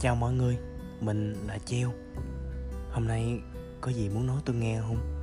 Chào mọi người, mình là Treo Hôm nay có gì muốn nói tôi nghe không?